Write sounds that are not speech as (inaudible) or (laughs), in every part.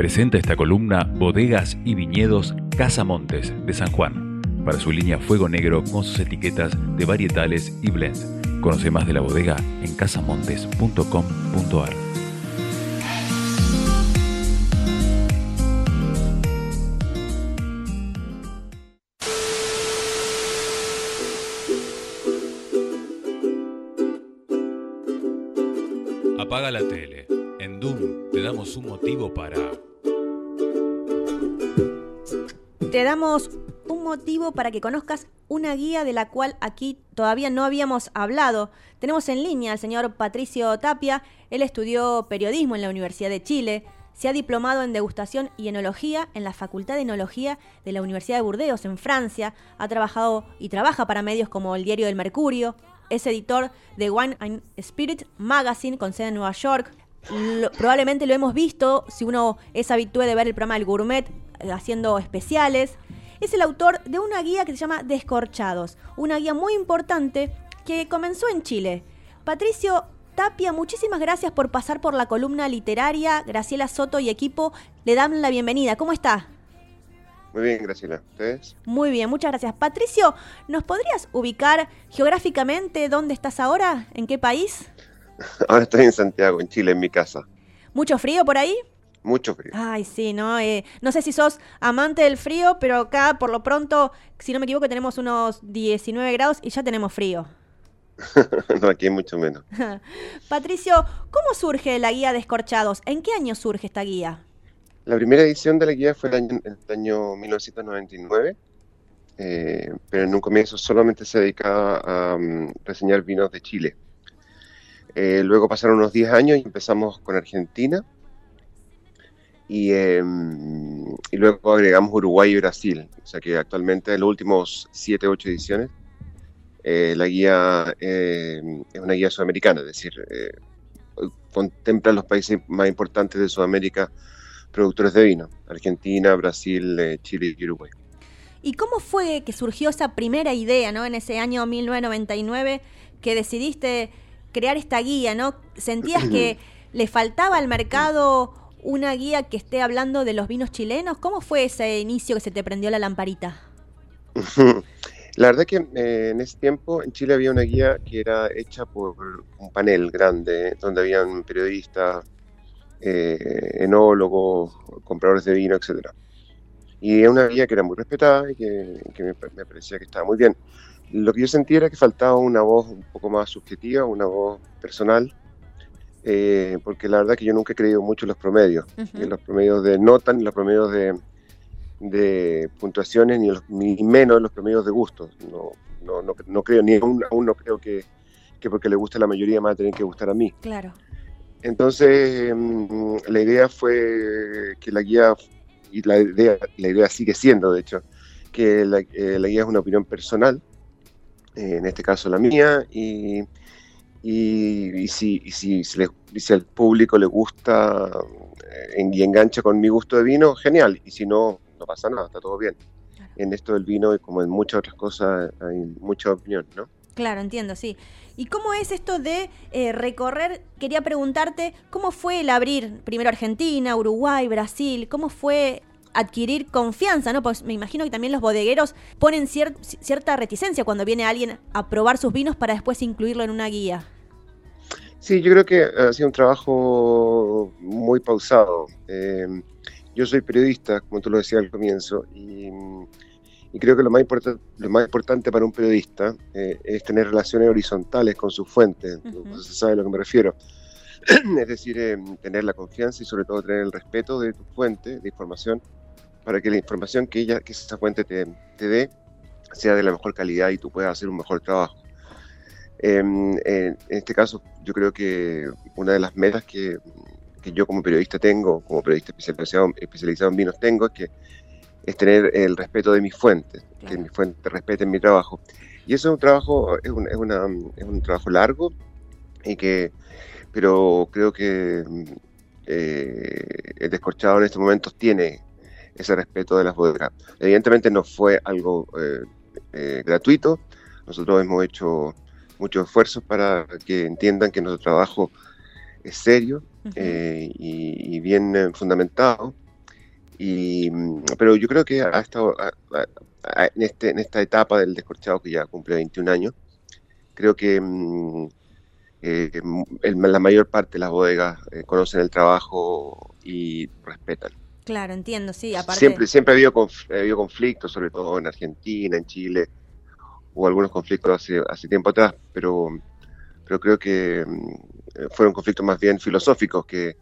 Presenta esta columna Bodegas y Viñedos Casamontes de San Juan, para su línea Fuego Negro con sus etiquetas de varietales y blends. Conoce más de la bodega en casamontes.com.ar. Apaga la tele. En Doom te damos un motivo para... Te damos un motivo para que conozcas una guía de la cual aquí todavía no habíamos hablado. Tenemos en línea al señor Patricio Tapia. Él estudió periodismo en la Universidad de Chile. Se ha diplomado en degustación y enología en la Facultad de Enología de la Universidad de Burdeos, en Francia. Ha trabajado y trabaja para medios como el Diario del Mercurio, es editor de Wine and Spirit Magazine con sede en Nueva York. probablemente lo hemos visto si uno es habitué de ver el programa El Gourmet haciendo especiales. Es el autor de una guía que se llama Descorchados, una guía muy importante que comenzó en Chile. Patricio Tapia, muchísimas gracias por pasar por la columna literaria. Graciela Soto y equipo le dan la bienvenida. ¿Cómo está? Muy bien, Graciela. ¿Ustedes? Muy bien, muchas gracias. Patricio, ¿nos podrías ubicar geográficamente dónde estás ahora? ¿En qué país? (laughs) Ahora estoy en Santiago, en Chile, en mi casa. ¿Mucho frío por ahí? Mucho frío. Ay, sí, ¿no? Eh, no sé si sos amante del frío, pero acá por lo pronto, si no me equivoco, tenemos unos 19 grados y ya tenemos frío. (laughs) no, aquí mucho menos. (laughs) Patricio, ¿cómo surge la guía de escorchados? ¿En qué año surge esta guía? La primera edición de la guía fue en el año, 1999, eh, pero en un comienzo solamente se dedicaba a mm, reseñar vinos de Chile. Eh, luego pasaron unos 10 años y empezamos con Argentina. Em, y, luego agregamos Uruguay y Brasil. O sea que actualmente en los últimos 7, 8 ediciones eh, la guía em, es una guía sudamericana, es decir, contempla los países más importantes de Sudamérica productores de vino, Argentina, Brasil, eh, Chile y Uruguay. ¿Y cómo fue que surgió esa primera idea, ¿no? En ese año 1999 que decidiste crear esta guía, ¿no? ¿Sentías que (clears throat) le faltaba al mercado una guía que esté hablando de los vinos chilenos? ¿Cómo fue ese inicio que se te prendió la lamparita? (laughs) La verdad que eh, en ese tiempo en Chile había una guía que era hecha por un panel grande donde habían periodistas, eh, enólogos, compradores de vino, etcétera. Y es una guía que era muy respetada y que, me, parecía que estaba muy bien. Lo que yo sentía era que faltaba una voz un poco más subjetiva, una voz personal, eh, porque la verdad que yo nunca he creído mucho en los promedios, ni en los promedios de nota, ni en los promedios de, de puntuaciones, ni, ni, menos en los promedios de gustos. No, no, no, no creo, ni aún, aún, no creo que, que porque le guste a la mayoría me va a tener que gustar a mí. Claro. Entonces, mm, la idea fue que la guía, y la idea, la idea sigue siendo, de hecho, que la, eh, guía es una opinión personal, eh, en este caso la mía, y, y, si, si, si, al público le gusta eh, y engancha con mi gusto de vino, genial, y si no, no pasa nada, está todo bien. En esto del vino, como en muchas otras cosas, hay mucha opinión, ¿no? Claro, entiendo, sí. ¿Y cómo es esto de eh, recorrer? Quería preguntarte, ¿cómo fue el abrir primero Argentina, Uruguay, Brasil? ¿Cómo fue adquirir confianza, ¿no? Pues me imagino que también los bodegueros ponen cierta reticencia cuando viene alguien a probar sus vinos para después incluirlo en una guía. Sí, yo creo que ha sido un trabajo muy pausado. Eh, yo soy periodista, como tú lo decías al comienzo, y y creo que lo más, importante lo más importante para un periodista eh, es tener relaciones horizontales con sus fuentes, se sabe a lo que me refiero. (clears throat) es decir, eh, tener la confianza y sobre todo tener el respeto de tu fuente de información para que la información que, ella, que esa fuente te, te dé sea de la mejor calidad y tú puedas hacer un mejor trabajo. Em, en este caso, yo creo que una de las metas que, que yo como periodista tengo, como periodista especializado, especializado en vinos tengo, es que es tener el respeto de mis fuentes, que mis fuentes respeten mi trabajo. Y eso es un trabajo, es un, es una, es un trabajo largo, y que, pero creo que eh, el descorchado en estos momentos tiene ese respeto de las bodegas. Evidentemente no fue algo eh, eh, gratuito, nosotros hemos hecho muchos esfuerzos para que entiendan que nuestro trabajo es serio y, y, bien fundamentado Y, pero yo creo que ha estado en, este, en esta etapa del descorchado que ya cumple 21 años, creo que mm, eh, la mayor parte de las bodegas eh, conocen el trabajo y respetan. Claro, entiendo, sí. Aparte... Siempre, siempre ha habido, habido conflictos, sobre todo en Argentina, en Chile, hubo algunos conflictos hace, hace tiempo atrás, pero, pero creo que mm, fueron conflictos más bien filosóficos que,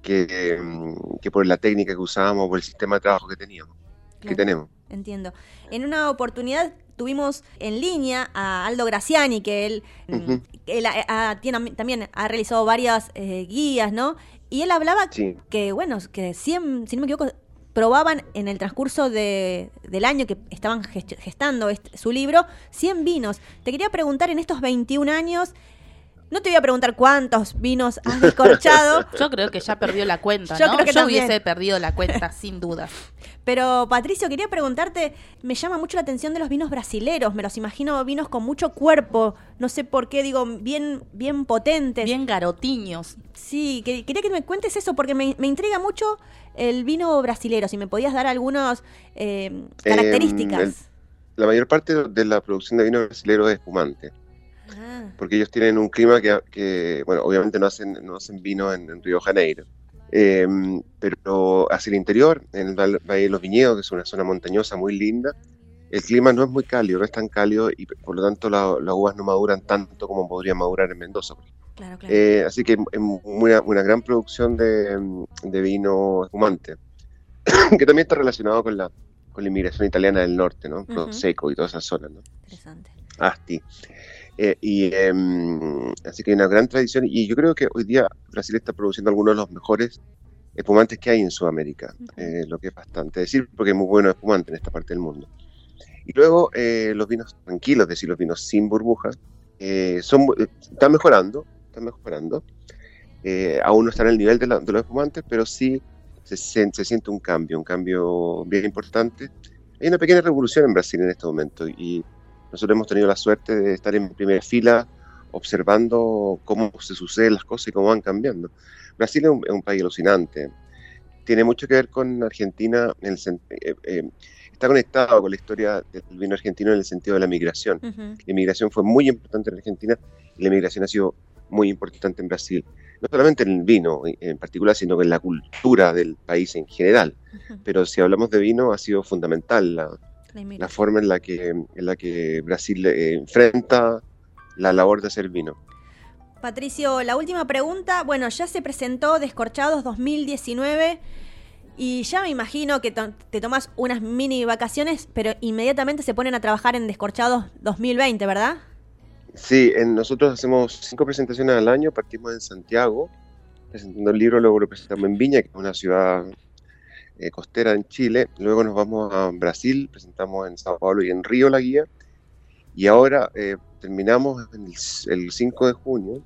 que, mm, que por la técnica que usábamos, por el sistema de trabajo que teníamos, que tenemos. Entiendo. En una oportunidad tuvimos en línea a Aldo Graciani, que él, mm, tiene, también ha realizado varias eh, guías, ¿no? Y él hablaba que, bueno, que 100, si no me equivoco, probaban en el transcurso de, del año que estaban gestando este, su libro 100 vinos. Te quería preguntar en estos 21 años, no te voy a preguntar cuántos vinos has descorchado. (laughs) Yo creo que ya perdió la cuenta, Yo. Creo que Yo hubiese perdido la cuenta, sin duda. Pero, Patricio, quería preguntarte, me llama mucho la atención de los vinos brasileros, me los imagino vinos con mucho cuerpo, no sé por qué, digo, bien, bien potentes. Bien garotiños. Sí, quería que me cuentes eso, porque me, intriga mucho el vino brasilero, si me podías dar algunas eh, características. la mayor parte de la producción de vino brasilero es espumante. Ah. Porque ellos tienen un clima que, bueno, obviamente no hacen, no hacen vino en, Río Janeiro. Em, pero hacia el interior, en el Valle de los Viñedos, que es una zona montañosa muy linda, el clima no es muy cálido, no es tan cálido y por lo tanto las uvas no maduran tanto como podrían madurar en Mendoza. Claro, claro. Eh, así que una, una gran producción de, de, vino espumante, (clears throat) que también está relacionado con la, con la inmigración italiana del norte, ¿no? Seco y toda esa zona, ¿no? Interesante. Asti. Eh, y em, así que hay una gran tradición y yo creo que hoy día Brasil está produciendo algunos de los mejores espumantes que hay en Sudamérica, eh, lo que es bastante decir porque es muy bueno espumante en esta parte del mundo. Y luego eh, los vinos tranquilos, es decir, los vinos sin burbujas, son, están mejorando, están mejorando. aún no están al nivel de, los espumantes, pero sí se, se, siente un cambio, un cambio bien importante. Hay una pequeña revolución en Brasil en este momento y nosotros hemos tenido la suerte de estar en primera fila observando cómo se suceden las cosas y cómo van cambiando. Brasil es un, país alucinante. Tiene mucho que ver con Argentina, en el, eh, eh, está conectado con la historia del vino argentino en el sentido de la migración. La inmigración fue muy importante en Argentina y la migración ha sido muy importante en Brasil. No solamente en el vino en particular, sino en la cultura del país en general. Pero si hablamos de vino, ha sido fundamental la, la forma en la que, en la que Brasil eh, enfrenta la labor de hacer vino. Patricio, la última pregunta. Bueno, ya se presentó Descorchados 2019 y ya me imagino que te tomas unas mini vacaciones, pero inmediatamente se ponen a trabajar en Descorchados 2020, ¿verdad? Sí, en, nosotros hacemos cinco presentaciones al año, partimos en Santiago, presentando el libro, luego lo presentamos en Viña, que es una ciudad eh, costera en Chile, luego nos vamos a Brasil, presentamos en Sao Paulo y en Río la guía, y ahora eh, terminamos el, 5 de junio,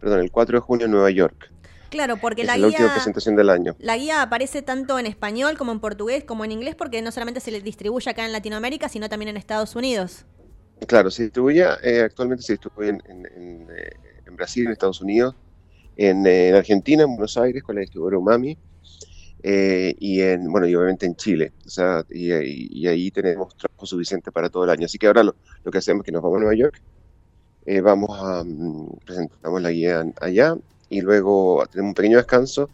perdón, el 4 de junio en Nueva York. Claro, porque la, guía, la última presentación del año. La guía aparece tanto en español como en portugués como en inglés porque no solamente se le distribuye acá en Latinoamérica, sino también en Estados Unidos. Claro, se distribuye, eh, actualmente se distribuye en, en, Brasil, en Estados Unidos, en, Argentina, en Buenos Aires, con la distribuidora Umami, eh, y en, bueno, y obviamente en Chile, o sea, y, ahí tenemos trabajo suficiente para todo el año. Así que ahora lo, que hacemos es que nos vamos a Nueva York, eh, vamos a, mm, presentamos la guía allá y luego tenemos un pequeño descanso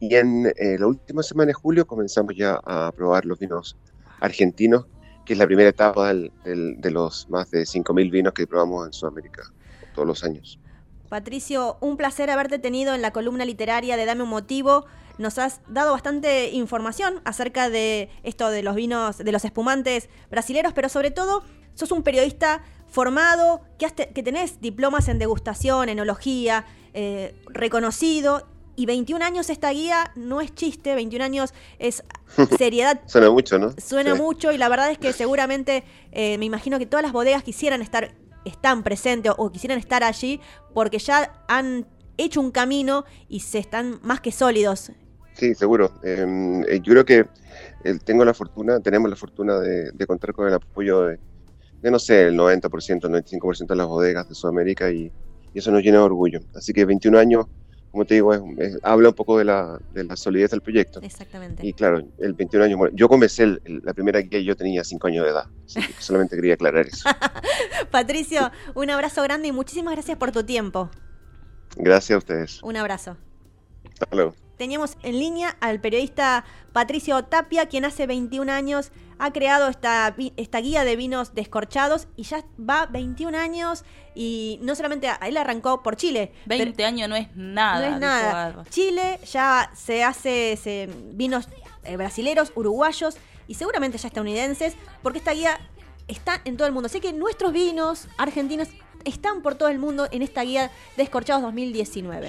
y en eh, la última semana de julio comenzamos ya a probar los vinos argentinos, que es la primera etapa de los más de 5.000 vinos que probamos en Sudamérica todos los años. Patricio, un placer haberte tenido en la columna literaria de Dame un Motivo nos has dado bastante información acerca de esto de los vinos, de los espumantes brasileros, pero sobre todo sos un periodista formado, que, que tenés diplomas en degustación, enología, eh, reconocido. Y 21 años esta guía no es chiste, 21 años es (laughs) seriedad. Suena mucho, ¿no? Suena mucho y la verdad es que seguramente eh, me imagino que todas las bodegas quisieran estar, están presentes o quisieran estar allí porque ya han hecho un camino y se están más que sólidos Sí, seguro. Em, eh, yo creo que eh, tengo la fortuna, tenemos la fortuna de, contar con el apoyo de, no sé, el 90%, el 95% de las bodegas de Sudamérica y, eso nos llena de orgullo. Así que 21 años como te digo, habla un poco de la, de la solidez del proyecto. Exactamente. Y claro, el 21 años, yo comencé la primera guía y yo tenía 5 años de edad, (laughs) solamente quería aclarar eso. (laughs) Patricio, un abrazo grande y muchísimas gracias por tu tiempo. Gracias a ustedes. Un abrazo. Hasta luego. Teníamos en línea al periodista Patricio Tapia, quien hace 21 años ha creado esta, esta guía de vinos descorchados y ya va 21 años y no solamente él arrancó por Chile. 20 años no es nada. No es nada. Chile ya se hace vinos eh, brasileros, uruguayos y seguramente ya estadounidenses, porque esta guía está en todo el mundo. Así que nuestros vinos argentinos están por todo el mundo en esta guía Descorchados 2019.